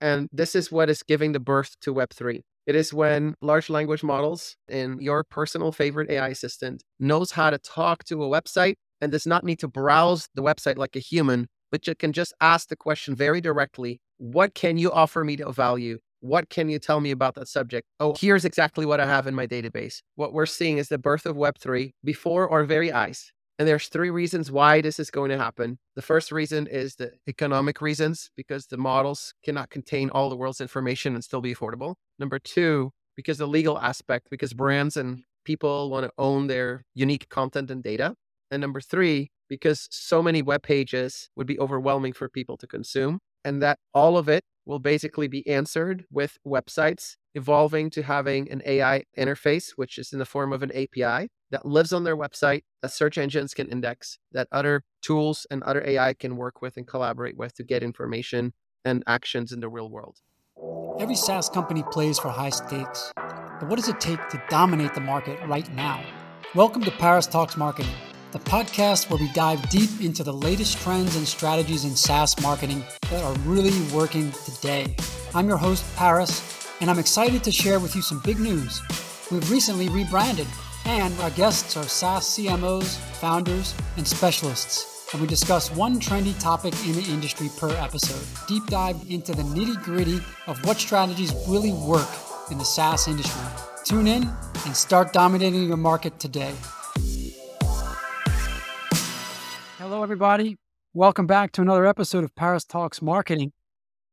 And this is what is giving the birth to Web3. It is when large language models and your personal favorite AI assistant knows how to talk to a website and does not need to browse the website like a human, but you can just ask the question very directly What can you offer me to value? What can you tell me about that subject? Oh, here's exactly what I have in my database. What we're seeing is the birth of Web3 before our very eyes. And there's three reasons why this is going to happen. The first reason is the economic reasons, because the models cannot contain all the world's information and still be affordable. Number two, because the legal aspect, because brands and people want to own their unique content and data. And number three, because so many web pages would be overwhelming for people to consume. And that all of it will basically be answered with websites evolving to having an AI interface, which is in the form of an API that lives on their website that search engines can index, that other tools and other AI can work with and collaborate with to get information and actions in the real world. Every SaaS company plays for high stakes, but what does it take to dominate the market right now? Welcome to Paris Talks Marketing, the podcast where we dive deep into the latest trends and strategies in SaaS marketing that are really working today. I'm your host, Paris, and I'm excited to share with you some big news. We've recently rebranded and our guests are SaaS CMOs, founders, and specialists. And we discuss one trendy topic in the industry per episode. Deep dive into the nitty gritty of what strategies really work in the SaaS industry. Tune in and start dominating your market today. Hello, everybody. Welcome back to another episode of Paris Talks Marketing.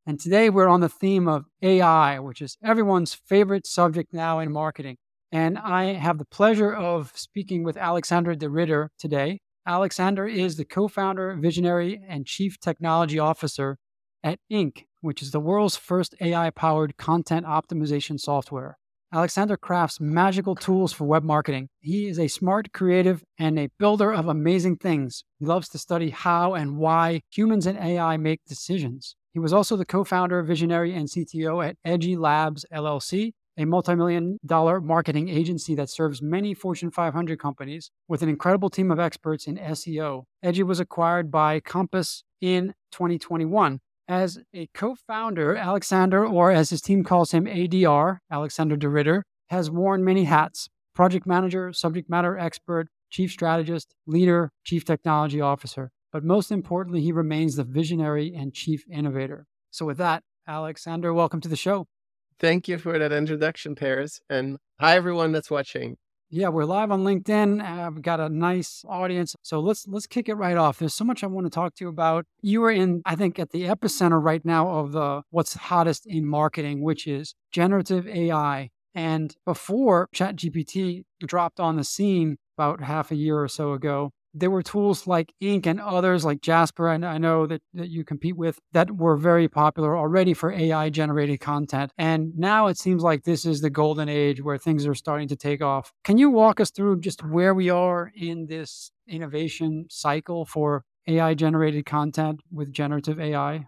And today we're on the theme of AI, which is everyone's favorite subject now in marketing. And I have the pleasure of speaking with Alexander De Ridder today. Alexander is the co founder, visionary, and chief technology officer at INK, which is the world's first AI powered content optimization software. Alexander crafts magical tools for web marketing. He is a smart creative and a builder of amazing things. He loves to study how and why humans and AI make decisions. He was also the co founder, visionary, and CTO at Edgy Labs LLC, a multi-million dollar marketing agency that serves many Fortune 500 companies with an incredible team of experts in SEO. Edgy was acquired by Compass in 2021. As a co-founder, Alexander, or as his team calls him, ADR, Alexander De Ridder, has worn many hats. Project manager, subject matter expert, chief strategist, leader, chief technology officer. But most importantly, he remains the visionary and chief innovator. So with that, Alexander, welcome to the show. Thank you for that introduction, Paris. And hi, everyone that's watching. Yeah, we're live on LinkedIn. Uh, we've got a nice audience. So let's let's kick it right off. There's so much I want to talk to you about. You are in, I think, at the epicenter right now of the what's hottest in marketing, which is generative AI. And before ChatGPT dropped on the scene about half a year or so ago, there were tools like Ink and others like Jasper, and I know that, that you compete with, that were very popular already for AI generated content. And now it seems like this is the golden age where things are starting to take off. Can you walk us through just where we are in this innovation cycle for AI generated content with generative AI?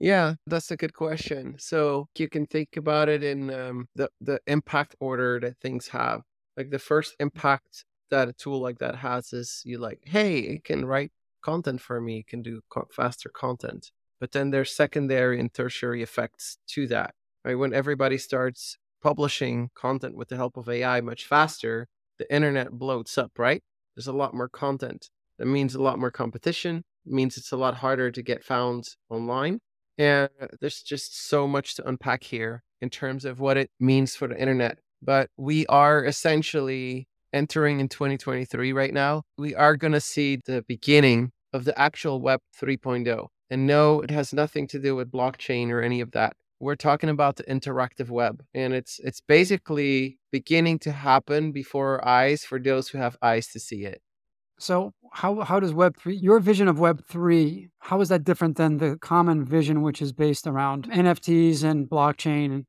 Yeah, that's a good question. So you can think about it in um, the the impact order that things have. Like the first impact that a tool like that has is you like, hey, it can write content for me, it can do co- faster content. But then there's secondary and tertiary effects to that. Right? When everybody starts publishing content with the help of AI much faster, the internet bloats up, right? There's a lot more content. That means a lot more competition. It means it's a lot harder to get found online. And there's just so much to unpack here in terms of what it means for the internet. But we are essentially entering in 2023 right now, we are going to see the beginning of the actual Web 3.0. And no, it has nothing to do with blockchain or any of that. We're talking about the interactive web, and it's it's basically beginning to happen before our eyes for those who have eyes to see it. So how how does Web three your vision of Web three how is that different than the common vision which is based around NFTs and blockchain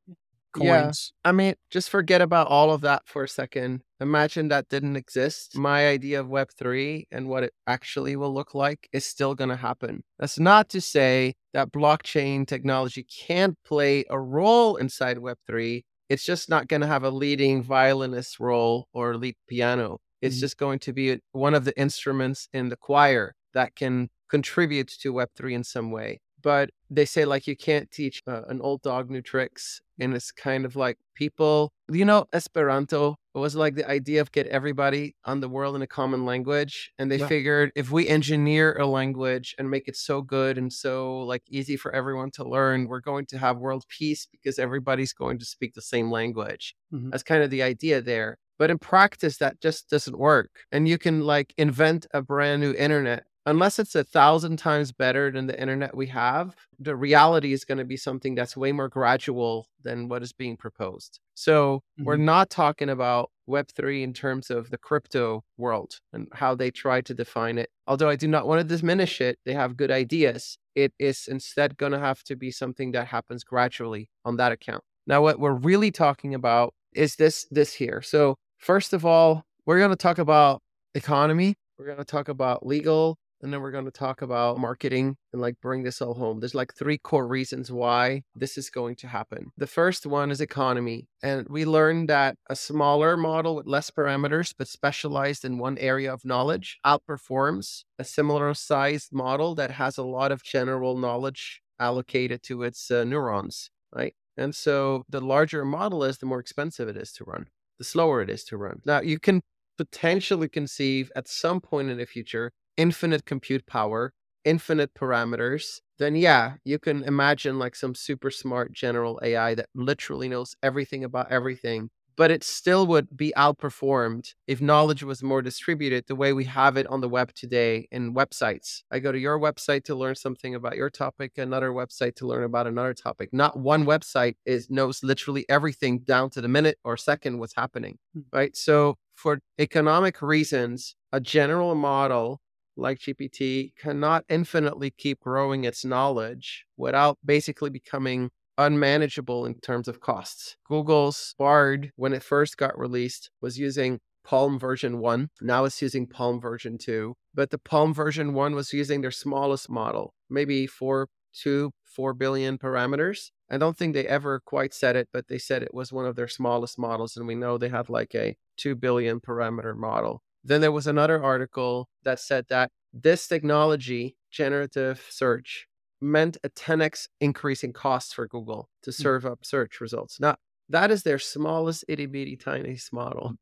coins? Yeah. I mean, just forget about all of that for a second. Imagine that didn't exist. My idea of Web3 and what it actually will look like is still going to happen. That's not to say that blockchain technology can't play a role inside Web3. It's just not going to have a leading violinist role or lead piano. It's mm-hmm. just going to be one of the instruments in the choir that can contribute to Web3 in some way. But they say like you can't teach uh, an old dog new tricks and it's kind of like people you know esperanto it was like the idea of get everybody on the world in a common language and they Yeah. figured if we engineer a language and make it so good and so like easy for everyone to learn we're going to have world peace because everybody's going to speak the same language Mhm. that's kind of the idea there but in practice that just doesn't work and you can like invent a brand new internet unless it's a thousand times better than the internet we have, the reality is going to be something that's way more gradual than what is being proposed. So we're Mhm. not talking about Web3 in terms of the crypto world and how they try to define it. Although I do not want to diminish it, they have good ideas. It is instead going to have to be something that happens gradually on that account. Now, what we're really talking about is this this here. So first of all, we're going to talk about economy. We're going to talk about legal, and then we're going to talk about marketing and like bring this all home. There's like three core reasons why this is going to happen. The first one is economy. And we learned that a smaller model with less parameters, but specialized in one area of knowledge, outperforms a similar sized model that has a lot of general knowledge allocated to its uh, neurons, right? And so the larger a model is, the more expensive it is to run, the slower it is to run. Now, you can potentially conceive at some point in the future infinite compute power, infinite parameters, then yeah, you can imagine like some super smart general AI that literally knows everything about everything. But it still would be outperformed if knowledge was more distributed the way we have it on the web today in websites. I go to your website to learn something about your topic, another website to learn about another topic. Not one website is knows literally everything down to the minute or second what's happening. Hmm. Right. So for economic reasons, a general model like GPT cannot infinitely keep growing its knowledge without basically becoming unmanageable in terms of costs. Google's Bard, when it first got released, was using PaLM version 1. Now it's using PaLM version 2. But the PaLM version 1 was using their smallest model, maybe 4 2 4 billion parameters. I don't think they ever quite said it, but they said it was one of their smallest models and we know they had like a 2 billion parameter model. Then there was another article that said that this technology, generative search, meant a 10x increase in costs for Google to hmm. serve up search results. Now, that is their smallest itty bitty tiniest model.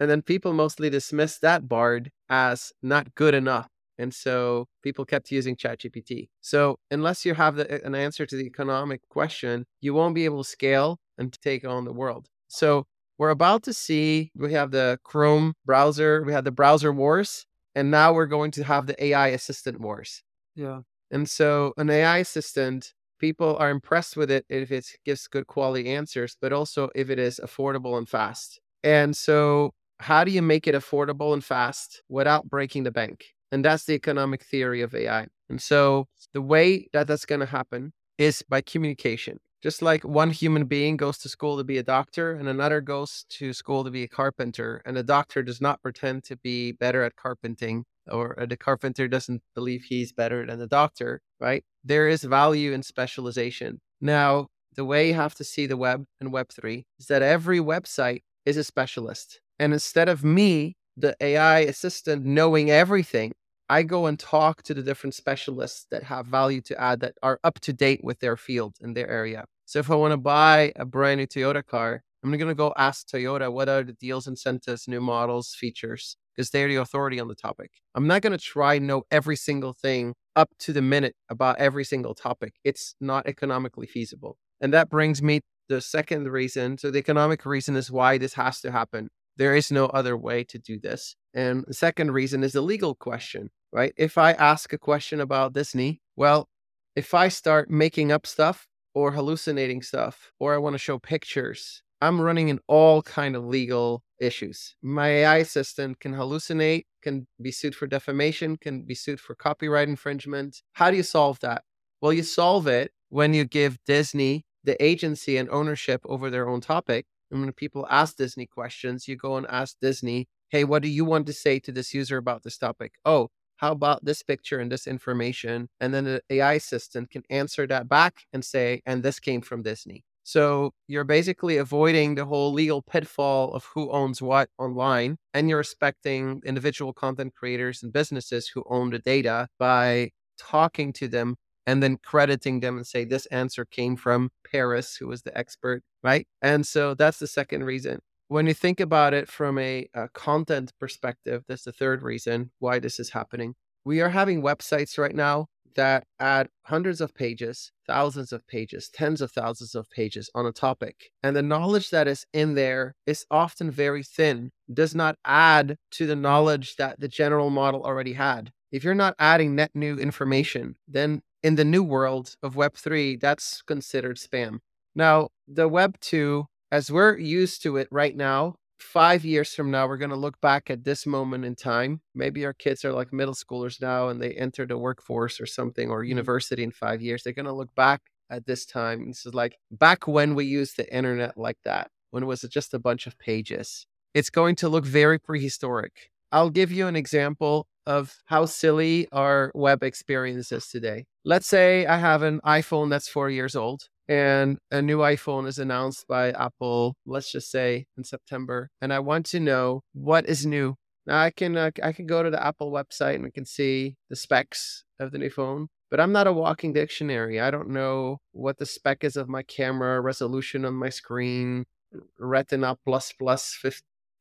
And then people mostly dismissed that Bard as not good enough. And so people kept using ChatGPT. So unless you have the, an answer to the economic question, you won't be able to scale and take on the world. So we're about to see we have the Chrome browser, we have the browser wars, and now we're going to have the AI assistant wars. Yeah. And so an AI assistant, people are impressed with it if it gives good quality answers, but also if it is affordable and fast. And so how do you make it affordable and fast without breaking the bank? And that's the economic theory of AI. And so the way that that's going to happen is by communication. Just like one human being goes to school to be a doctor and another goes to school to be a carpenter, and the doctor does not pretend to be better at carpenting, or uh, the carpenter doesn't believe he's better than the doctor, right? There is value in specialization. Now, the way you have to see the web and Web3 is that every website is a specialist. And instead of me, the AI assistant, knowing everything, I go and talk to the different specialists that have value to add that are up to date with their field and their area. So if I want to buy a brand new Toyota car, I'm going to go ask Toyota what are the deals, incentives, new models, features, because they're the authority on the topic. I'm not going to try know every single thing up to the minute about every single topic. It's not economically feasible. And that brings me the second reason. So the economic reason is why this has to happen. There is no other way to do this. And the second reason is the legal question, right? If I ask a question about Disney, well, if I start making up stuff or hallucinating stuff, or I want to show pictures, I'm running in all kind of legal issues. My AI assistant can hallucinate, can be sued for defamation, can be sued for copyright infringement. How do you solve that? Well, you solve it when you give Disney the agency and ownership over their own topic. And when people ask Disney questions, you go and ask Disney, hey, what do you want to say to this user about this topic? Oh, how about this picture and this information? And then the AI assistant can answer that back and say, and this came from Disney. So you're basically avoiding the whole legal pitfall of who owns what online, and you're respecting individual content creators and businesses who own the data by talking to them and then crediting them and say, this answer came from Paris, who was the expert, right? And so that's the second reason. When you think about it from a, a content perspective, that's the third reason why this is happening. We are having websites right now that add hundreds of pages, thousands of pages, tens of thousands of pages on a topic. And the knowledge that is in there is often very thin, does not add to the knowledge that the general model already had. If you're not adding net new information, then in the new world of Web3, that's considered spam. Now, the Web2, as we're used to it right now, five years from now, we're going to look back at this moment in time. Maybe our kids are like middle schoolers now and they enter the workforce or something or mm-hmm. university in five years. They're going to look back at this time. This is like back when we used the internet like that, when it was just a bunch of pages. It's going to look very prehistoric. I'll give you an example of how silly our web experience is today. Let's say I have an iPhone that's four years old and a new iPhone is announced by Apple, let's just say in September, and I want to know what is new. Now I can uh, I can go to the Apple website and we can see the specs of the new phone, but I'm not a walking dictionary. I don't know what the spec is of my camera, resolution on my screen, Retina plus plus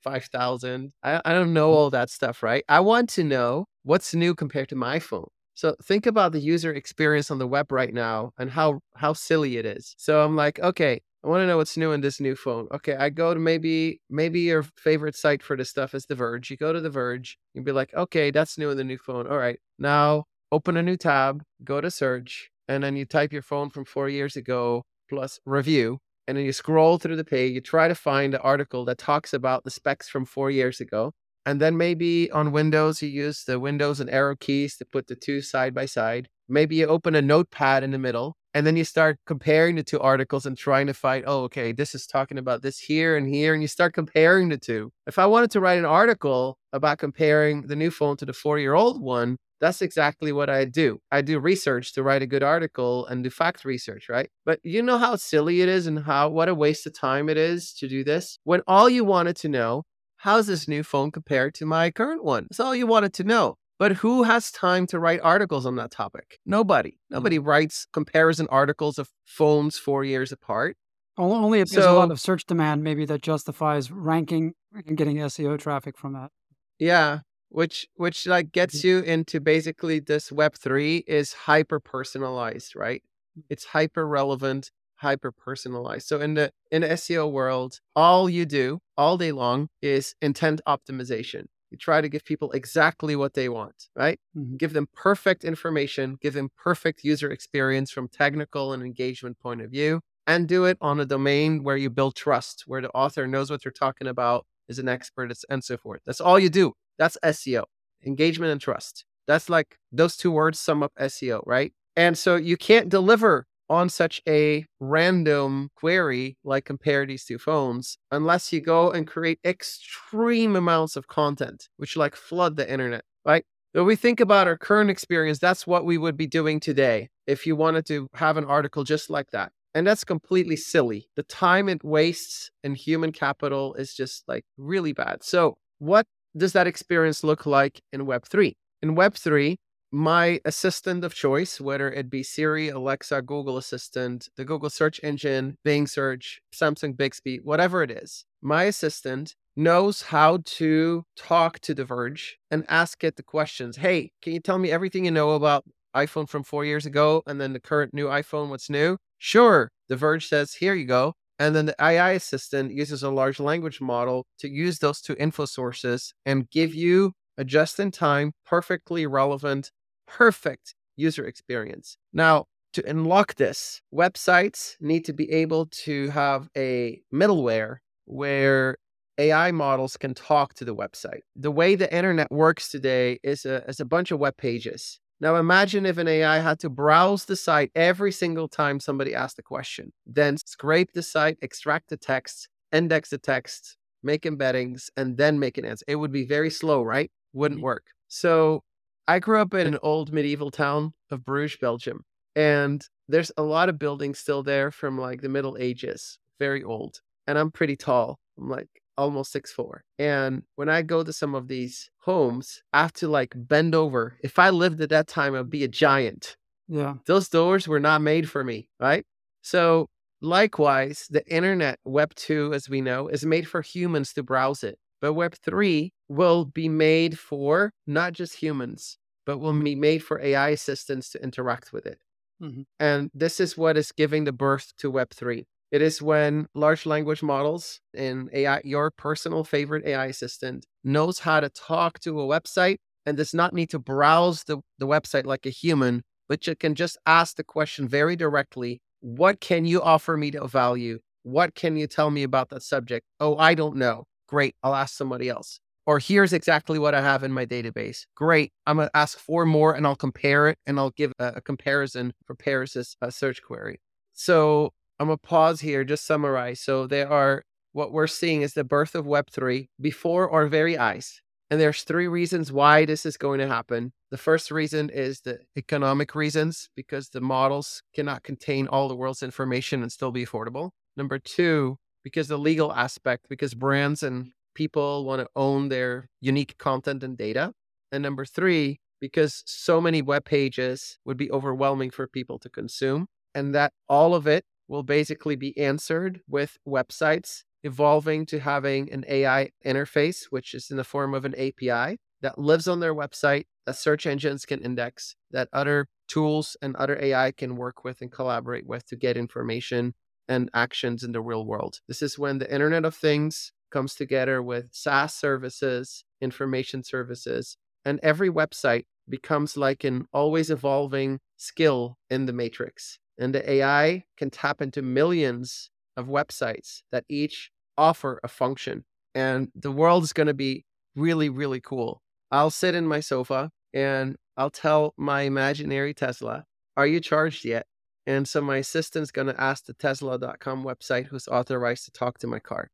5000. I I don't know all that stuff, right? I want to know what's new compared to my phone. So think about the user experience on the web right now and how how silly it is. So I'm like, okay, I want to know what's new in this new phone. Okay, I go to maybe maybe your favorite site for this stuff is The Verge. You go to The Verge, you'd be like, okay, that's new in the new phone. All right, now open a new tab, go to search, and then you type your phone from four years ago plus review, and then you scroll through the page. You try to find the article that talks about the specs from four years ago. And then maybe on Windows, you use the Windows and arrow keys to put the two side by side. Maybe you open a notepad in the middle and then you start comparing the two articles and trying to find, oh, okay, this is talking about this here and here. And you start comparing the two. If I wanted to write an article about comparing the new phone to the four year old one, that's exactly what I do. I do research to write a good article and do fact research, right? But you know how silly it is and how what a waste of time it is to do this when all you wanted to know how's this new phone compared to my current one? That's all you wanted to know. But who has time to write articles on that topic? Nobody. Nobody writes comparison articles of phones four years apart. Only if there's a lot of search demand, maybe that justifies ranking and getting SEO traffic from that. Yeah, which which like gets mm-hmm. you into basically this Web three is hyper personalized, right? Mm. It's hyper relevant hyper personalized. So in the in the SEO world, all you do all day long is intent optimization. You try to give people exactly what they want, right? Mm-hmm. Give them perfect information, give them perfect user experience from technical and engagement point of view, and do it on a domain where you build trust, where the author knows what they're talking about, is an expert, and so forth. That's all you do. That's SEO, engagement and trust. That's like those two words sum up SEO, right? And so you can't deliver on such a random query like compare these two phones unless you go and create extreme amounts of content which like flood the internet right? If we think about our current experience that's what we would be doing today if you wanted to have an article just like that. And that's completely silly. The time it wastes in human capital is just like really bad. So what does that experience look like in web3 in web3 my assistant of choice, whether it be Siri, Alexa, Google Assistant, the Google search engine, Bing search, Samsung Bixby, whatever it is, my assistant knows how to talk to The Verge and ask it the questions. Hey, can you tell me everything you know about iPhone from four years ago and then the current new iPhone, what's new? Sure. The Verge says, here you go. And then the AI assistant uses a large language model to use those two info sources and give you a just in time, perfectly relevant perfect user experience. Now, to unlock this, websites need to be able to have a middleware where AI models can talk to the website. The way the internet works today is a, is a bunch of web pages. Now imagine if an AI had to browse the site every single time somebody asked a question, then scrape the site, extract the text, index the text, make embeddings, and then make an answer. It would be very slow, right? Wouldn't mm-hmm. work. So I grew up in an old medieval town of Bruges, Belgium, and there's a lot of buildings still there from like the Middle Ages, very old. And I'm pretty tall. I'm like almost six four. And when I go to some of these homes, I have to like bend over. If I lived at that time, I'd be a giant. Yeah. Those doors were not made for me, right? So, likewise, the internet, Web 2, as we know, is made for humans to browse it. But Web 3 will be made for not just humans, but will be made for AI assistants to interact with it. Mhm. And this is what is giving the birth to Web 3. It is when large language models and AI, your personal favorite AI assistant, knows how to talk to a website and does not need to browse the, the website like a human, but you can just ask the question very directly What can you offer me to value? What can you tell me about that subject? Oh, I don't know. Great. I'll ask somebody else. Or here's exactly what I have in my database. Great. I'm going to ask for more and I'll compare it and I'll give a, a comparison for Paris's uh, search query. So I'm going to pause here, just summarize. So there are what we're seeing is the birth of Web3 before our very eyes. And there's three reasons why this is going to happen. The first reason is the economic reasons, because the models cannot contain all the world's information and still be affordable. Number two, because the legal aspect, because brands and people want to own their unique content and data. And number three, because so many web pages would be overwhelming for people to consume, and that all of it will basically be answered with websites evolving to having an AI interface, which is in the form of an API that lives on their website, that search engines can index, that other tools and other AI can work with and collaborate with to get information and actions in the real world. This is when the Internet of Things comes together with SaaS services, information services, and every website becomes like an always evolving skill in the matrix. And the AI can tap into millions of websites that each offer a function. And the world is going to be really, really cool. I'll sit in my sofa and I'll tell my imaginary Tesla, Are you charged yet? And so my assistant's going to ask the Tesla.com website who's authorized to talk to my car.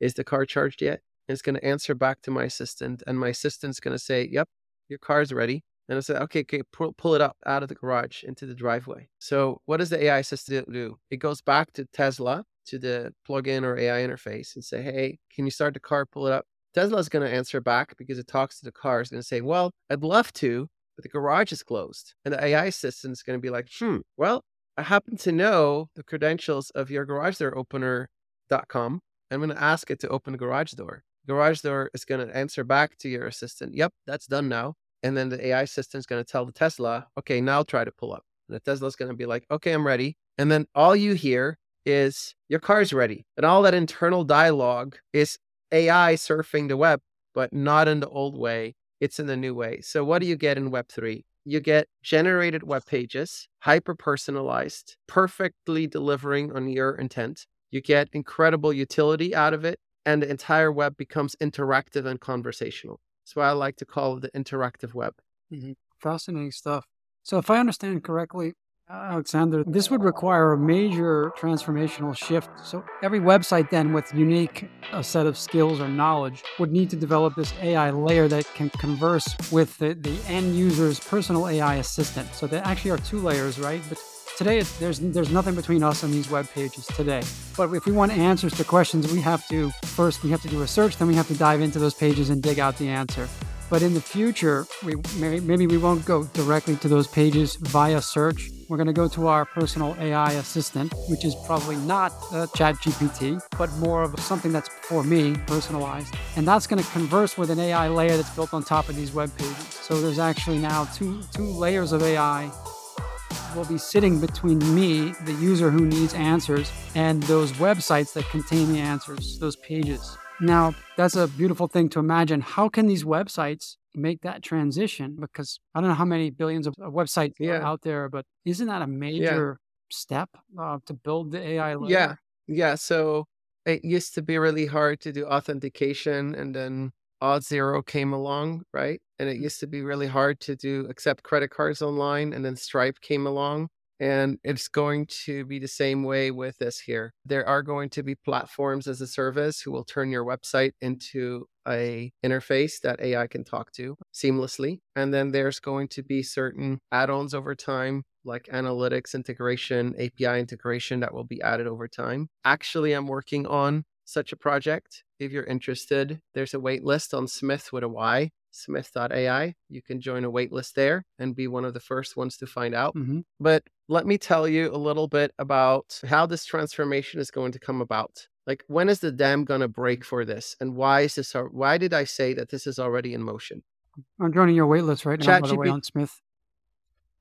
Is the car charged yet? And it's going to answer back to my assistant. And my assistant's going to say, Yep, your car's ready. And I said, okay, okay, pull, pull it up out of the garage into the driveway. So what does the AI assistant do? It goes back to Tesla, to the plugin or AI interface and say, hey, can you start the car, pull it up? Tesla's going to answer back because it talks to the car. It's going to say, well, I'd love to, but the garage is closed. And the AI assistant is going to be like, hmm, well, I happen to know the credentials of your garage door opener.com. I'm going to ask it to open the garage door. Garage door is going to answer back to your assistant, yep, that's done now. And then the AI assistant is going to tell the Tesla, okay, now try to pull up. And the Tesla's going to be like, okay, I'm ready. And then all you hear is your car's ready. And all that internal dialogue is AI surfing the web, but not in the old way. It's in the new way. So what do you get in Web3? You get generated web pages, hyper personalized, perfectly delivering on your intent. You get incredible utility out of it, and the entire web becomes interactive and conversational. That's why I like to call it the interactive web. Mm-hmm. Fascinating stuff. So, if I understand correctly, Alexander, this would require a major transformational shift. So, every website then with unique a set of skills or knowledge would need to develop this AI layer that can converse with the, the end user's personal AI assistant. So, there actually are two layers, right? But today, there's there's nothing between us and these web pages today. But if we want answers to questions, we have to first we have to do a search, then we have to dive into those pages and dig out the answer. But in the future, we maybe we won't go directly to those pages via search. We're going to go to our personal AI assistant, which is probably not uh, ChatGPT, but more of something that's for me, personalized. And that's going to converse with an AI layer that's built on top of these web pages. So there's actually now two two layers of AI will be sitting between me, the user who needs answers, and those websites that contain the answers, those pages. Now, that's a beautiful thing to imagine. How can these websites make that transition? Because I don't know how many billions of websites yeah. are out there, but isn't that a major yeah. step uh, to build the AI layer? Yeah. Yeah. So it used to be really hard to do authentication and then Auth0 came along, right? And it mm-hmm. used to be really hard to do accept credit cards online and then Stripe came along and it's going to be the same way with this here. There are going to be platforms as a service who will turn your website into a interface that AI can talk to seamlessly. And then there's going to be certain add-ons over time like analytics integration, API integration that will be added over time. Actually, I'm working on such a project. If you're interested, there's a waitlist on Smith with a Y smyth.ai. You can join a waitlist there and be one of the first ones to find out. Mhm. But let me tell you a little bit about how this transformation is going to come about. Like, when is the dam going to break for this? And why is this? Why did I say that this is already in motion? I'm joining your waitlist right now, by the way, on Smyth.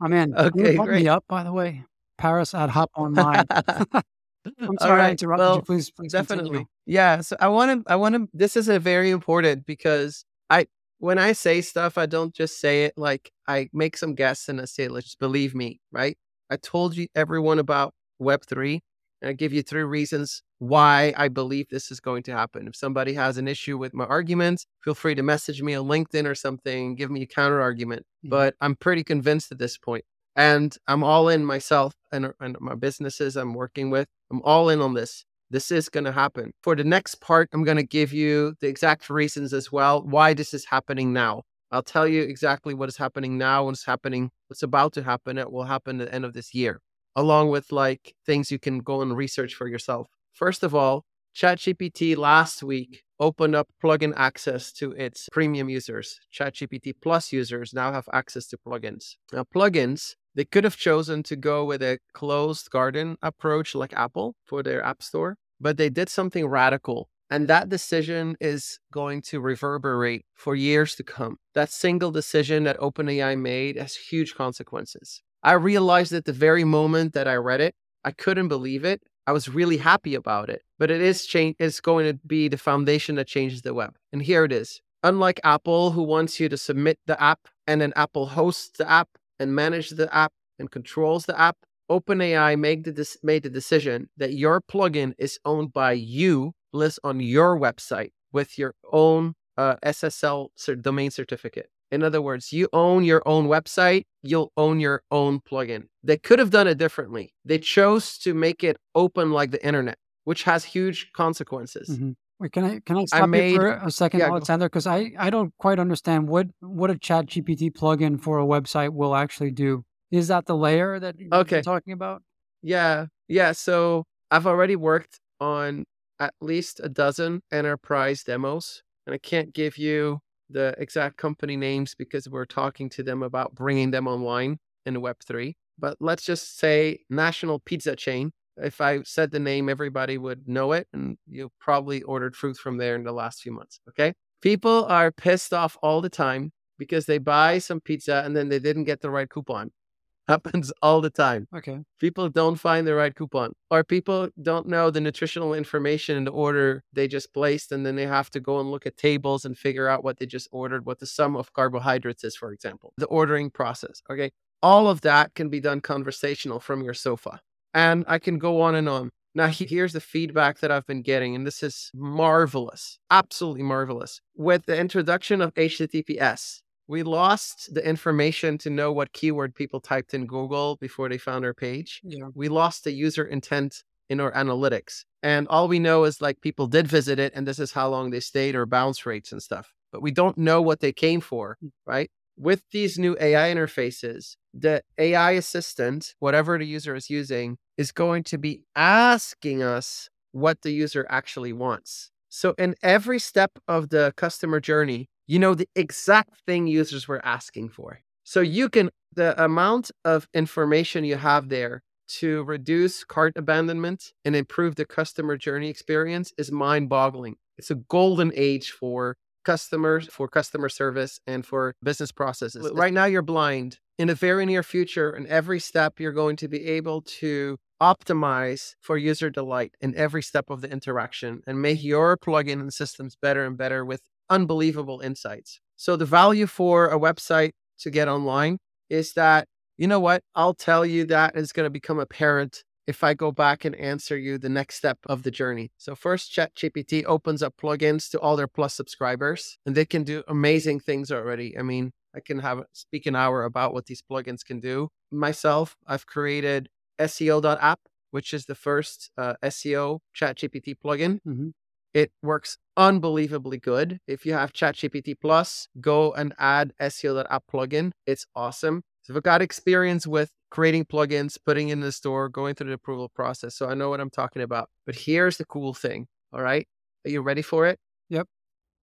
I'm in. Can you Okay, bump great. me up, by the way? Paris at Hop Online. I'm sorry I right. interrupted you. Well, Please, please definitely. continue. Yeah. So I want to, I want to, this is a very important because I, when I say stuff, I don't just say it like I make some guess and I say, let's just believe me, right? I told you everyone about Web3 and I give you three reasons why I believe this is going to happen. If somebody has an issue with my arguments, feel free to message me on LinkedIn or something, give me a counter argument. Mhm. But I'm pretty convinced at this point. And I'm all in myself and, and my businesses I'm working with. I'm all in on this. This is going to happen. For the next part, I'm going to give you the exact reasons as well why this is happening now. I'll tell you exactly what is happening now, what's happening, what's about to happen, it will happen at the end of this year, along with like things you can go and research for yourself. First of all, ChatGPT last week opened up plugin access to its premium users. ChatGPT Plus users now have access to plugins. Now, plugins, they could have chosen to go with a closed garden approach like Apple for their App Store, but they did something radical. And that decision is going to reverberate for years to come. That single decision that OpenAI made has huge consequences. I realized at the very moment that I read it, I couldn't believe it. I was really happy about it, but it is change. It's going to be the foundation that changes the web. And here it is. Unlike Apple, who wants you to submit the app and then Apple hosts the app and manages the app and controls the app, OpenAI made the, made the decision that your plugin is owned by you, lives on your website with your own uh, SSL domain certificate. In other words, you own your own website, you'll own your own plugin. They could have done it differently. They chose to make it open like the internet, which has huge consequences. Mhm. Wait, can I can I stop made- you for a second, yeah. Alexander? Because I, I don't quite understand what what a Chat GPT plugin for a website will actually do. Is that the layer that you're talking about? Yeah. Yeah. So I've already worked on at least a dozen enterprise demos, and I can't give you the exact company names because we're talking to them about bringing them online in Web3. But let's just say National Pizza Chain. If I said the name, everybody would know it, and you probably ordered fruit from there in the last few months. Okay. People are pissed off all the time because they buy some pizza and then they didn't get the right coupon. Happens all the time Okay. people don't find the right coupon or people don't know the nutritional information in the order they just placed and then they have to go and look at tables and figure out what they just ordered what the sum of carbohydrates is for example the ordering process okay all of that can be done conversational from your sofa and i can go on and on now here's the feedback that i've been getting and this is marvelous absolutely marvelous with the introduction of https we lost the information to know what keyword people typed in Google before they found our page. Yeah. We lost the user intent in our analytics. And all we know is like people did visit it and this is how long they stayed or bounce rates and stuff. But we don't know what they came for, hmm. right? With these new AI interfaces, the AI assistant, whatever the user is using, is going to be asking us what the user actually wants. So in every step of the customer journey, you know the exact thing users were asking for. So you can the amount of information you have there to reduce cart abandonment and improve the customer journey experience is mind-boggling. It's a golden age for customers, for customer service and for business processes. Right now you're blind. In the very near future, in every step you're going to be able to optimize for user delight in every step of the interaction and make your plugin and systems better and better with unbelievable insights. So the value for a website to get online is that, you know what? I'll tell you that is going to become apparent if I go back and answer you the next step of the journey. So first ChatGPT opens up plugins to all their plus subscribers and they can do amazing things already. I mean, I can have speak an hour about what these plugins can do. Myself, I've created SEO.app, which is the first uh, SEO ChatGPT plugin. Mhm. It works unbelievably good. If you have ChatGPT Plus, go and add SEO.app plugin. It's awesome. So I've got experience with creating plugins, putting in the store, going through the approval process. So I know what I'm talking about. But here's the cool thing. All right. Are you ready for it? Yep.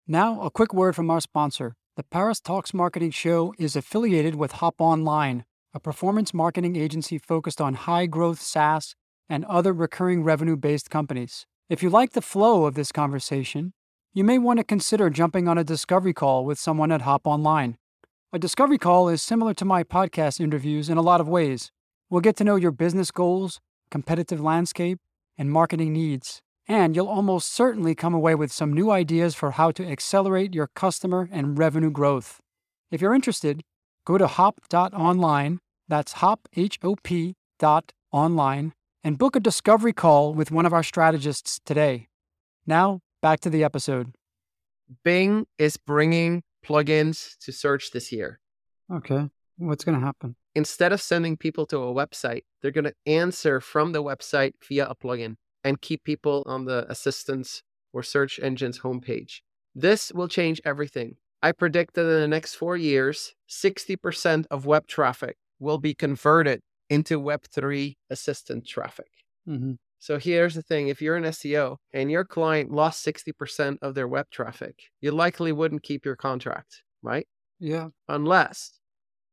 Now, a quick word from our sponsor. The Paris Talks Marketing Show is affiliated with Hop Online, a performance marketing agency focused on high growth SaaS and other recurring revenue based companies. If you like the flow of this conversation, you may want to consider jumping on a discovery call with someone at Hop Online. A discovery call is similar to my podcast interviews in a lot of ways. We'll get to know your business goals, competitive landscape, and marketing needs and you'll almost certainly come away with some new ideas for how to accelerate your customer and revenue growth. If you're interested, go to hop.online, that's hop, H O P dot online, and book a discovery call with one of our strategists today. Now, back to the episode. Bing is bringing plugins to search this year. Okay. What's going to happen? Instead of sending people to a website, they're going to answer from the website via a plugin and keep people on the assistance or search engine's homepage. This will change everything. I predict that in the next four years, 60% of web traffic will be converted into Web3 assistant traffic. Mm-hmm. So here's the thing if you're an SEO and your client lost 60% of their web traffic, you likely wouldn't keep your contract, right? Yeah. Unless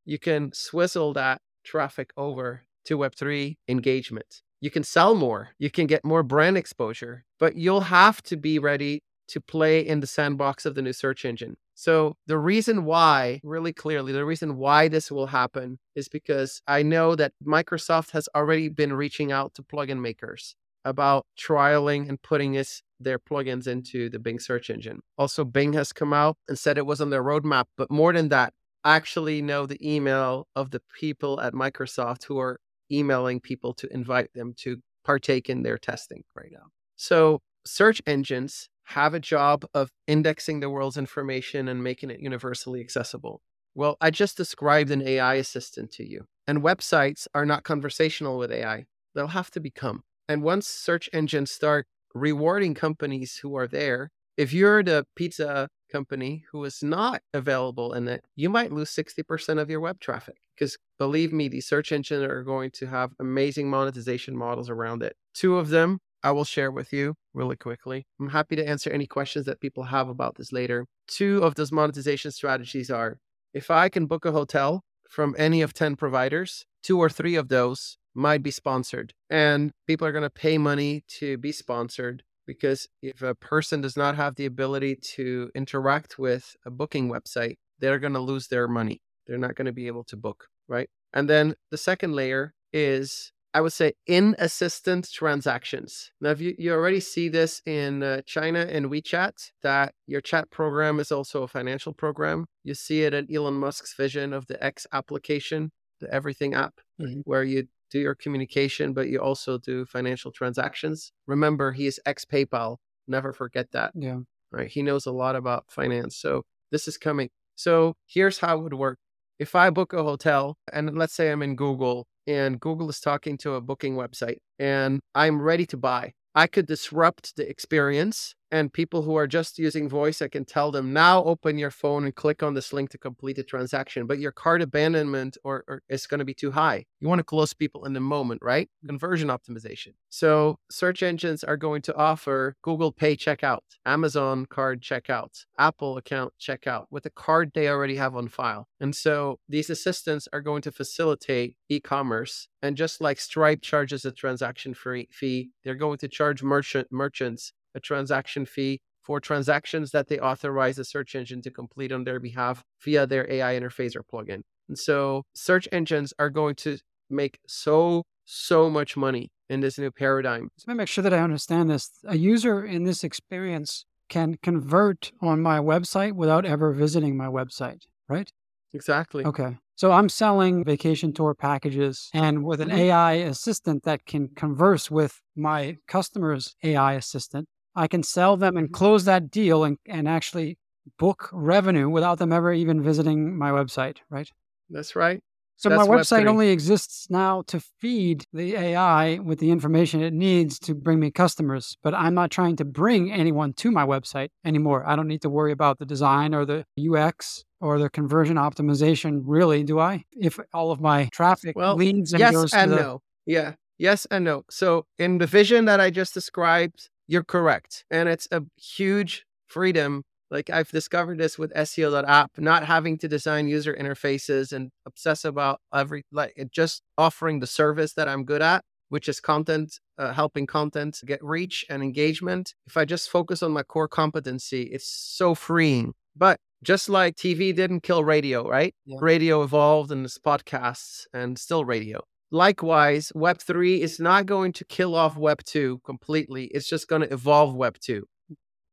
you can swizzle that traffic over to Web3 engagement you can sell more, you can get more brand exposure, but you'll have to be ready to play in the sandbox of the new search engine. So, the reason why, really clearly, the reason why this will happen is because I know that Microsoft has already been reaching out to plugin makers about trialing and putting his, their plugins into the Bing search engine. Also, Bing has come out and said it was on their roadmap. But more than that, I actually know the email of the people at Microsoft who are emailing people to invite them to partake in their testing right now. So, search engines have a job of indexing the world's information and making it universally accessible. Well, I just described an AI assistant to you, and websites are not conversational with AI. They'll have to become. And once search engines start rewarding companies who are there, if you're the pizza company who is not available in it, you might lose 60% of your web traffic. Because believe me, these search engines are going to have amazing monetization models around it. Two of them I will share with you really quickly. I'm happy to answer any questions that people have about this later. Two of those monetization strategies are if I can book a hotel from any of 10 providers, two or three of those might be sponsored. And people are going to pay money to be sponsored because if a person does not have the ability to interact with a booking website, they're going to lose their money. They're not going to be able to book, right? And then the second layer is I would say in assistant transactions. Now, if you, you already see this in uh, China and WeChat, that your chat program is also a financial program. You see it in Elon Musk's vision of the X application, the Everything app, mm-hmm. where you do your communication, but you also do financial transactions. Remember, he is ex PayPal. Never forget that. Yeah. Right. He knows a lot about finance. So this is coming. So here's how it would work. If I book a hotel and let's say I'm in Google and Google is talking to a booking website and I'm ready to buy, I could disrupt the experience and people who are just using voice, I can tell them now open your phone and click on this link to complete the transaction. But your card abandonment or, or is going to be too high. You want to close people in the moment, right? Conversion optimization. So search engines are going to offer Google Pay checkout, Amazon card checkout, Apple account checkout with a card they already have on file. And so these assistants are going to facilitate e-commerce. And just like Stripe charges a transaction fee, they're going to charge merchant merchants a transaction fee for transactions that they authorize a search engine to complete on their behalf via their AI interface or plugin. And so search engines are going to make so, so much money in this new paradigm. Let me make sure that I understand this. A user in this experience can convert on my website without ever visiting my website, right? Exactly. Okay. So I'm selling vacation tour packages and with an mm-hmm. AI assistant that can converse with my customer's AI assistant, I can sell them and mm-hmm. close that deal and, and actually book revenue without them ever even visiting my website, right? That's right. So That's my website only exists now to feed the AI with the information it needs to bring me customers, but I'm not trying to bring anyone to my website anymore. I don't need to worry about the design or the UX or the conversion optimization, really, do I? If all of my traffic well, leads and yes goes and to the... no. Yeah. Yes and no. So in the vision that I just described, you're correct. And it's a huge freedom Like I've discovered this with SEO.app, not having to design user interfaces and obsess about every, like just offering the service that I'm good at, which is content, uh, helping content get reach and engagement. If I just focus on my core competency, it's so freeing. But just like TV didn't kill radio, right? Yeah. Radio evolved and it's podcasts and still radio. Likewise, Web3 is not going to kill off Web2 completely. It's just going to evolve Web2.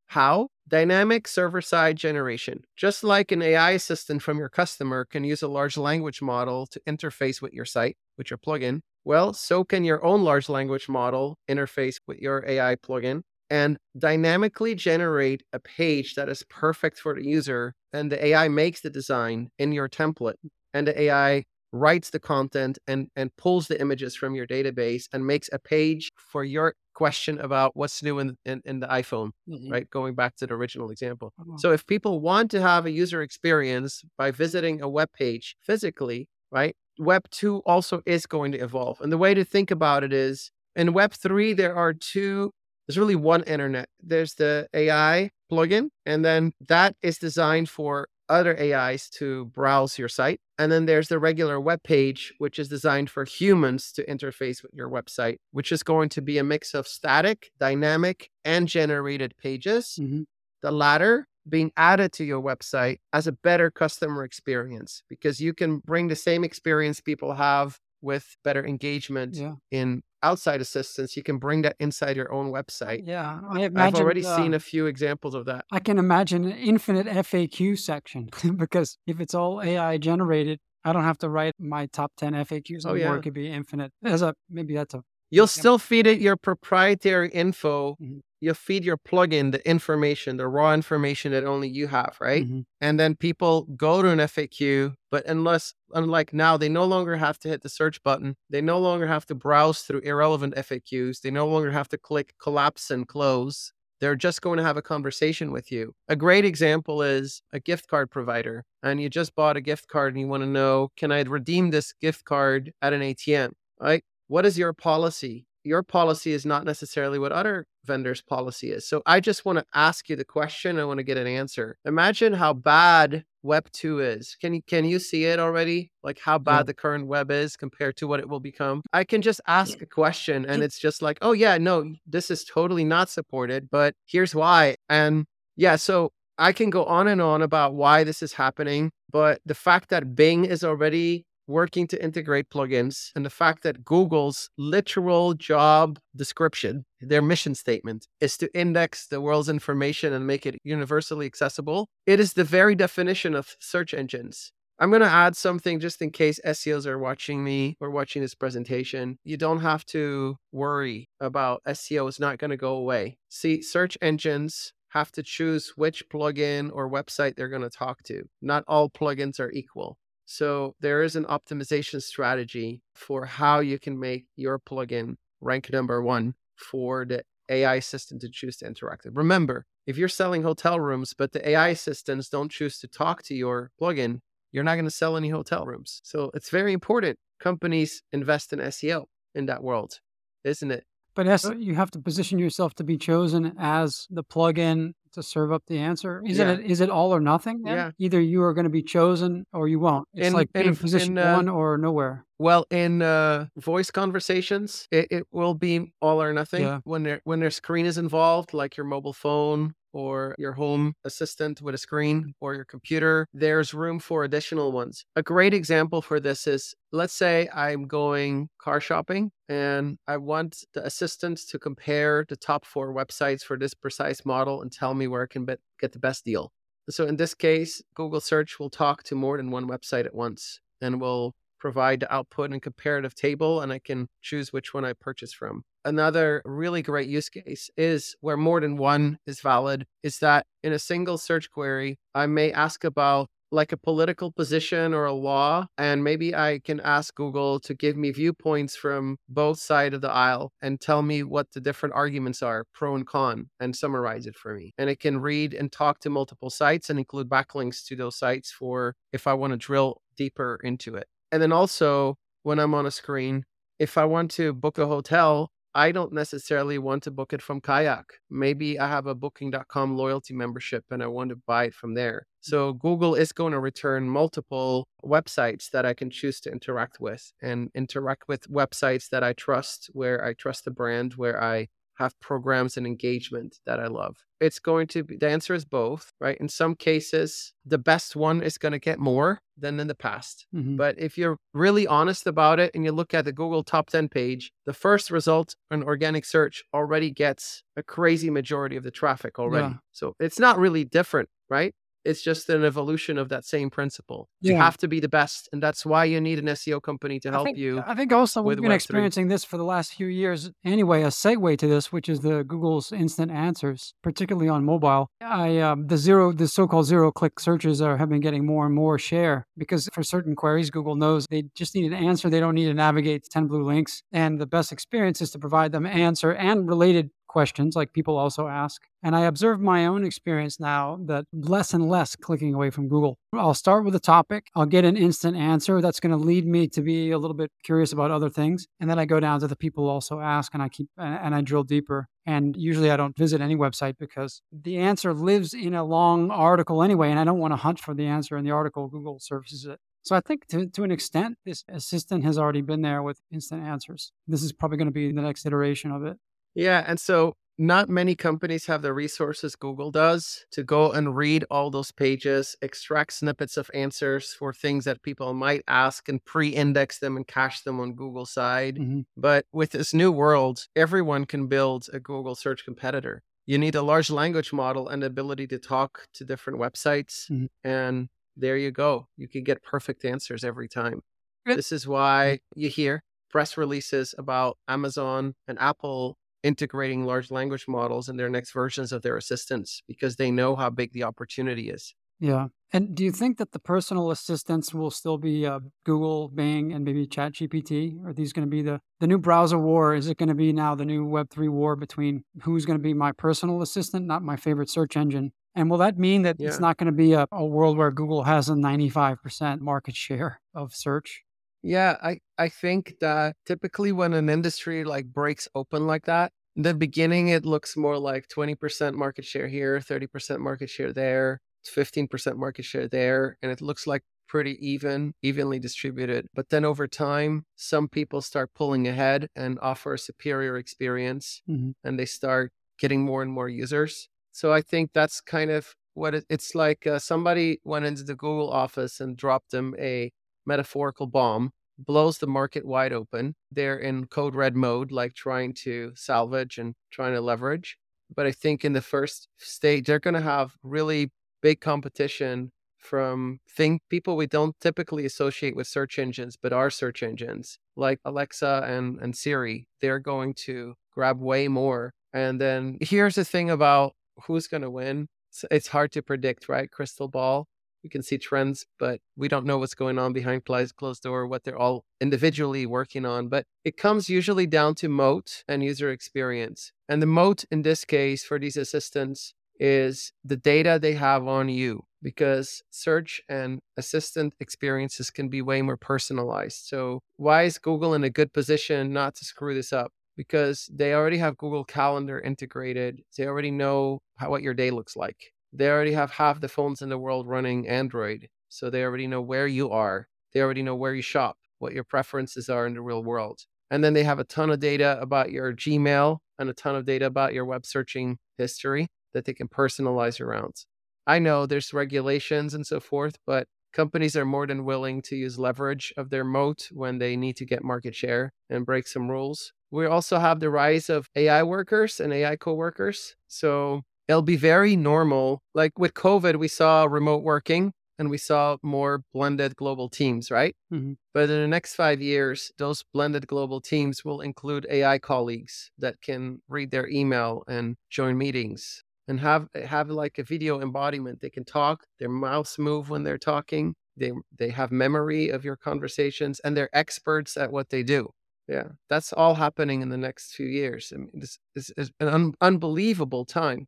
How? Dynamic server side generation. Just like an AI assistant from your customer can use a large language model to interface with your site, with your plugin, well, so can your own large language model interface with your AI plugin and dynamically generate a page that is perfect for the user. And the AI makes the design in your template, and the AI writes the content and, and pulls the images from your database and makes a page for your question about what's new in, in, in the iPhone, mm-hmm. right? Going back to the original example. Oh. So if people want to have a user experience by visiting a web page physically, right? Web 2 also is going to evolve. And the way to think about it is in Web 3, there are two there's really one internet. There's the AI plugin, and then that is designed for other AIs to browse your site. And then there's the regular web page, which is designed for humans to interface with your website, which is going to be a mix of static, dynamic, and generated pages. Mm-hmm. The latter being added to your website as a better customer experience because you can bring the same experience people have with better engagement yeah. in outside assistance, you can bring that inside your own website. Yeah, I imagine, I've already uh, seen a few examples of that. I can imagine an infinite FAQ section because if it's all AI generated, I don't have to write my top ten FAQs oh, anymore. Yeah. It could be infinite. As a maybe that's a. You'll still feed it your proprietary info mm-hmm you feed your plugin the information, the raw information that only you have, right? Mm-hmm. And then people go to an FAQ, but unless, unlike now, they no longer have to hit the search button. They no longer have to browse through irrelevant FAQs. They no longer have to click collapse and close. They're just going to have a conversation with you. A great example is a gift card provider, and you just bought a gift card and you want to know, can I redeem this gift card at an ATM? Right? What is your policy? your policy is not necessarily what other vendors' policy is. So I just want to ask you the question. I want to get an answer. Imagine how bad Web 2 is. Can you can you see it already? Like how bad yeah. the current web is compared to what it will become? I can just ask a question and it's just like, "Oh yeah, no, this is totally not supported, but here's why." And yeah, so I can go on and on about why this is happening, but the fact that Bing is already working to integrate plugins and the fact that Google's literal job description, their mission statement, is to index the world's information and make it universally accessible. It is the very definition of search engines. I'm going to add something just in case SEOs are watching me or watching this presentation. You don't have to worry about SEO is not going to go away. See, search engines have to choose which plugin or website they're going to talk to. Not all plugins are equal. So there is an optimization strategy for how you can make your plugin rank number one for the AI assistant to choose to interact with. Remember, if you're selling hotel rooms, but the AI assistants don't choose to talk to your plugin, you're not going to sell any hotel rooms. So it's very important companies invest in SEO in that world, isn't it? But yes, you have to position yourself to be chosen as the plugin to serve up the answer? Is yeah. it is it all or nothing? Then? Yeah. Either you are going to be chosen or you won't. It's in, like being in, position in, uh, one or nowhere. Well, in uh, voice conversations, it, it, will be all or nothing. Yeah. When there when their screen is involved, like your mobile phone or your home assistant with a screen or your computer, there's room for additional ones. A great example for this is let's say I'm going car shopping and I want the assistant to compare the top four websites for this precise model and tell me where I can bet, get the best deal. So in this case, Google search will talk to more than one website at once and will provide output and comparative table and I can choose which one I purchase from. Another really great use case is where more than one is valid is that in a single search query, I may ask about like a political position or a law and maybe i can ask google to give me viewpoints from both sides of the aisle and tell me what the different arguments are pro and con and summarize it for me and it can read and talk to multiple sites and include backlinks to those sites for if i want to drill deeper into it and then also when I'm on a screen, if I want to book a hotel, I don't necessarily want to book it from Kayak. Maybe I have a booking.com loyalty membership and I want to buy it from there. So Google is going to return multiple websites that I can choose to interact with and interact with websites that I trust, where I trust the brand, where I have programs and engagement that I love. It's going to be the answer is both, right? In some cases, the best one is going to get more than in the past. Mhm. But if you're really honest about it and you look at the Google top 10 page, the first result in organic search already gets a crazy majority of the traffic already. Yeah. So it's not really different, right? It's just an evolution of that same principle. You have to be the best. And that's why you need an SEO company to I help think, you. I think also we've been Web3. experiencing this for the last few years anyway. A segue to this, which is the Google's instant answers, particularly on mobile. I um, the zero, the so-called zero-click searches are have been getting more and more share because for certain queries, Google knows they just need an answer. They don't need to navigate ten blue links, and the best experience is to provide them answer and related questions like people also ask. And I observe my own experience now that less and less clicking away from Google. I'll start with a topic, I'll get an instant answer that's going to lead me to be a little bit curious about other things. And then I go down to the people also ask and I keep and I drill deeper. And usually I don't visit any website because the answer lives in a long article anyway. And I don't want to hunt for the answer in the article. Google surfaces it. So I think to, to an extent, this assistant has already been there with instant answers. This is probably going to be the next iteration of it. Yeah. And so not many companies have the resources Google does to go and read all those pages, extract snippets of answers for things that people might ask and pre index them and cache them on Google side. Mhm. But with this new world, everyone can build a Google search competitor. You need a large language model and the ability to talk to different websites. Mhm. And there you go. You can get perfect answers every time. This is why you hear press releases about Amazon and Apple integrating large language models in their next versions of their assistants because they know how big the opportunity is. Yeah. And do you think that the personal assistants will still be uh, Google, Bing, and maybe ChatGPT? Are these going to be the, the new browser war? Is it going to be now the new Web3 war between who's going to be my personal assistant, not my favorite search engine? And will that mean that it's not going to be a, a world where Google has a 95% market share of search? Yeah, I, I think that typically when an industry like breaks open like that, in the beginning it looks more like 20% market share here, 30% market share there, 15% market share there, and it looks like pretty even, evenly distributed. But then over time, some people start pulling ahead and offer a superior experience Mhm. and they start getting more and more users. So I think that's kind of what it, it's like. Uh, somebody went into the Google office and dropped them a metaphorical bomb, blows the market wide open. They're in code red mode, like trying to salvage and trying to leverage. But I think in the first stage, they're going to have really big competition from think people we don't typically associate with search engines, but are search engines like Alexa and, and Siri. They're going to grab way more. And then here's the thing about who's going to win. It's, it's hard to predict, right? Crystal ball. We can see trends, but we don't know what's going on behind closed door, what they're all individually working on. But it comes usually down to moat and user experience. And the moat in this case for these assistants is the data they have on you because search and assistant experiences can be way more personalized. So, why is Google in a good position not to screw this up? Because they already have Google Calendar integrated. They already know how, what your day looks like. They already have half the phones in the world running Android. So, they already know where you are. They already know where you shop, what your preferences are in the real world. And then they have a ton of data about your Gmail and a ton of data about your web searching history that they can personalize around. I know there's regulations and so forth, but companies are more than willing to use leverage of their moat when they need to get market share and break some rules. We also have the rise of AI workers and AI co-workers. So it'll be very normal. Like with COVID, we saw remote working and we saw more blended global teams, right? Mhm. But in the next five years, those blended global teams will include AI colleagues that can read their email and join meetings and have have like a video embodiment. They can talk, their mouths move when they're talking. They they have memory of your conversations and they're experts at what they do. Yeah, that's all happening in the next few years. I mean, this, this is an un- unbelievable time.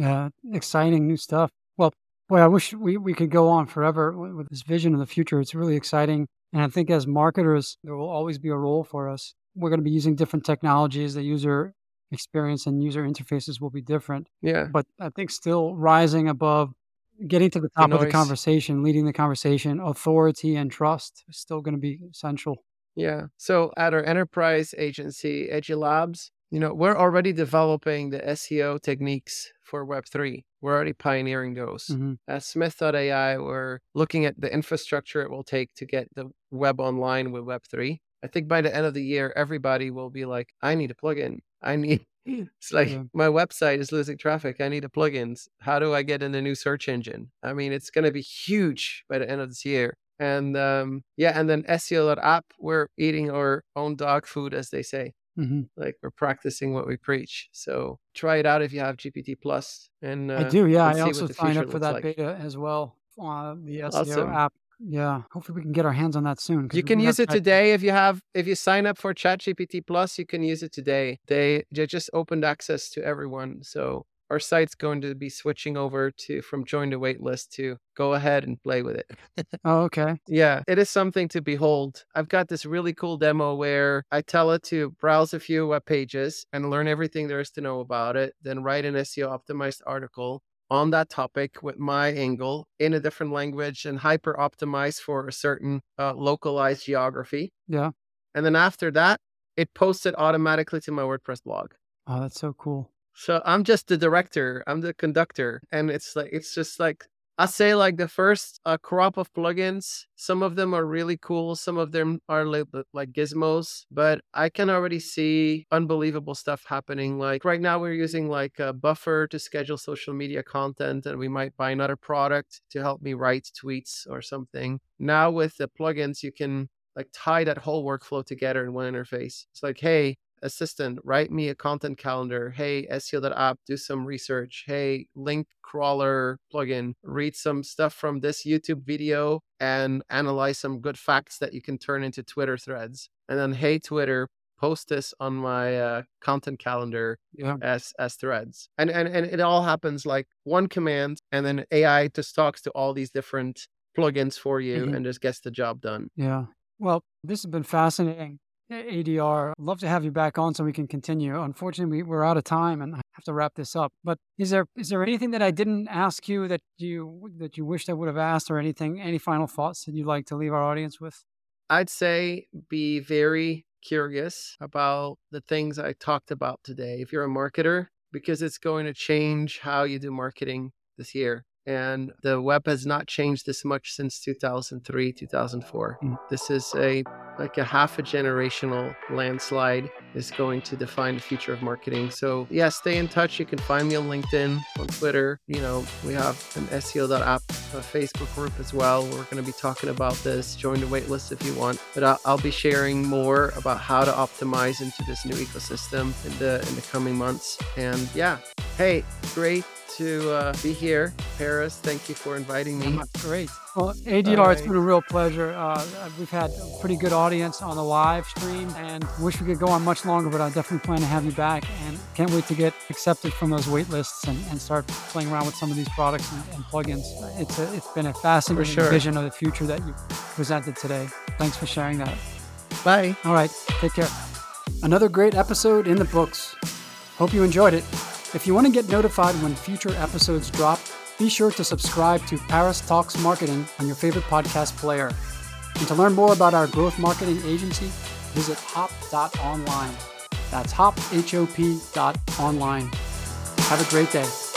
Yeah, exciting new stuff. Well, boy, I wish we, we could go on forever with, this vision of the future. It's really exciting. And I think as marketers, there will always be a role for us. we're going to be using different technologies. The user experience and user interfaces will be different. Yeah. But I think still rising above, getting to the top of the conversation, leading the conversation, authority and trust is still going to be essential. Yeah. So at our enterprise agency, Edgy Labs, you know, we're already developing the SEO techniques for Web3. We're already pioneering those. Mhm. At Smyth.ai, we're looking at the infrastructure it will take to get the web online with Web3. I think by the end of the year, everybody will be like, I need a plugin. I need, it's like Yeah. my website is losing traffic. I need a plugin. How do I get in the new search engine? I mean, it's going to be huge by the end of this year. And um, yeah, and then SEO.app, we're eating our own dog food, as they say. Mhm. Like we're practicing what we preach. So try it out if you have GPT Plus. And uh, I do. Yeah. I also signed up for that like. beta as well. Uh, the SEO Awesome. app. Yeah. Hopefully we can get our hands on that soon. You can use it today if you have if you sign up for ChatGPT Plus. You can use it today. They they just opened access to everyone. So our site's going to be switching over to from join the waitlist to go ahead and play with it. Oh, okay. Yeah, it is something to behold. I've got this really cool demo where I tell it to browse a few web pages and learn everything there is to know about it, then write an SEO optimized article on that topic with my angle in a different language and hyper optimized for a certain uh, localized geography. Yeah. And then after that, it posts it automatically to my WordPress blog. Oh, that's so cool. So I'm just the director, I'm the conductor. And it's like, it's just like, I say like the first uh, crop of plugins, some of them are really cool. Some of them are li- li- like gizmos, but I can already see unbelievable stuff happening. Like right now, we're using like a buffer to schedule social media content, and we might buy another product to help me write tweets or something. Now with the plugins, you can like tie that whole workflow together in one interface. It's like, hey, assistant, write me a content calendar. Hey, SEO.app, do some research. Hey, link crawler plugin, read some stuff from this YouTube video and analyze some good facts that you can turn into Twitter threads. And then, hey, Twitter, post this on my uh, content calendar Yeah. as as threads. And, and and it all happens like one command, and then AI just talks to all these different plugins for you Mhm. and just gets the job done. Yeah. Well, this has been fascinating. ADR, I'd love to have you back on so we can continue. Unfortunately, we, we're out of time and I have to wrap this up. But is there is there anything that I didn't ask you that you that you wished I would have asked, or anything? Any final thoughts that you'd like to leave our audience with? I'd say be very curious about the things I talked about today. If you're a marketer, because it's going to change how you do marketing this year. And the web has not changed this much since 2003, 2004. Mm. This is a like a half a generational landslide is going to define the future of marketing. So yeah, stay in touch. You can find me on LinkedIn, on Twitter. You know, we have an SEO.app a Facebook group as well. We're going to be talking about this. Join the waitlist if you want. But I'll, I'll be sharing more about how to optimize into this new ecosystem in the in the coming months. And yeah, hey, great to uh, be here, Paris. Thank you for inviting me. Great. Well, ADR, It's been a real pleasure. Uh, we've had a pretty good audience on the live stream and wish we could go on much longer, but I definitely plan to have you back and can't wait to get accepted from those wait lists and, and start playing around with some of these products and, and plugins. It's, a, it's been a fascinating sure. vision of the future that you presented today. Thanks for sharing that. Bye. All right, take care. Another great episode in the books. Hope you enjoyed it. If you want to get notified when future episodes drop, be sure to subscribe to Paris Talks Marketing on your favorite podcast player. And to learn more about our growth marketing agency, visit hop.online. That's hop, H O P dot online. Have a great day.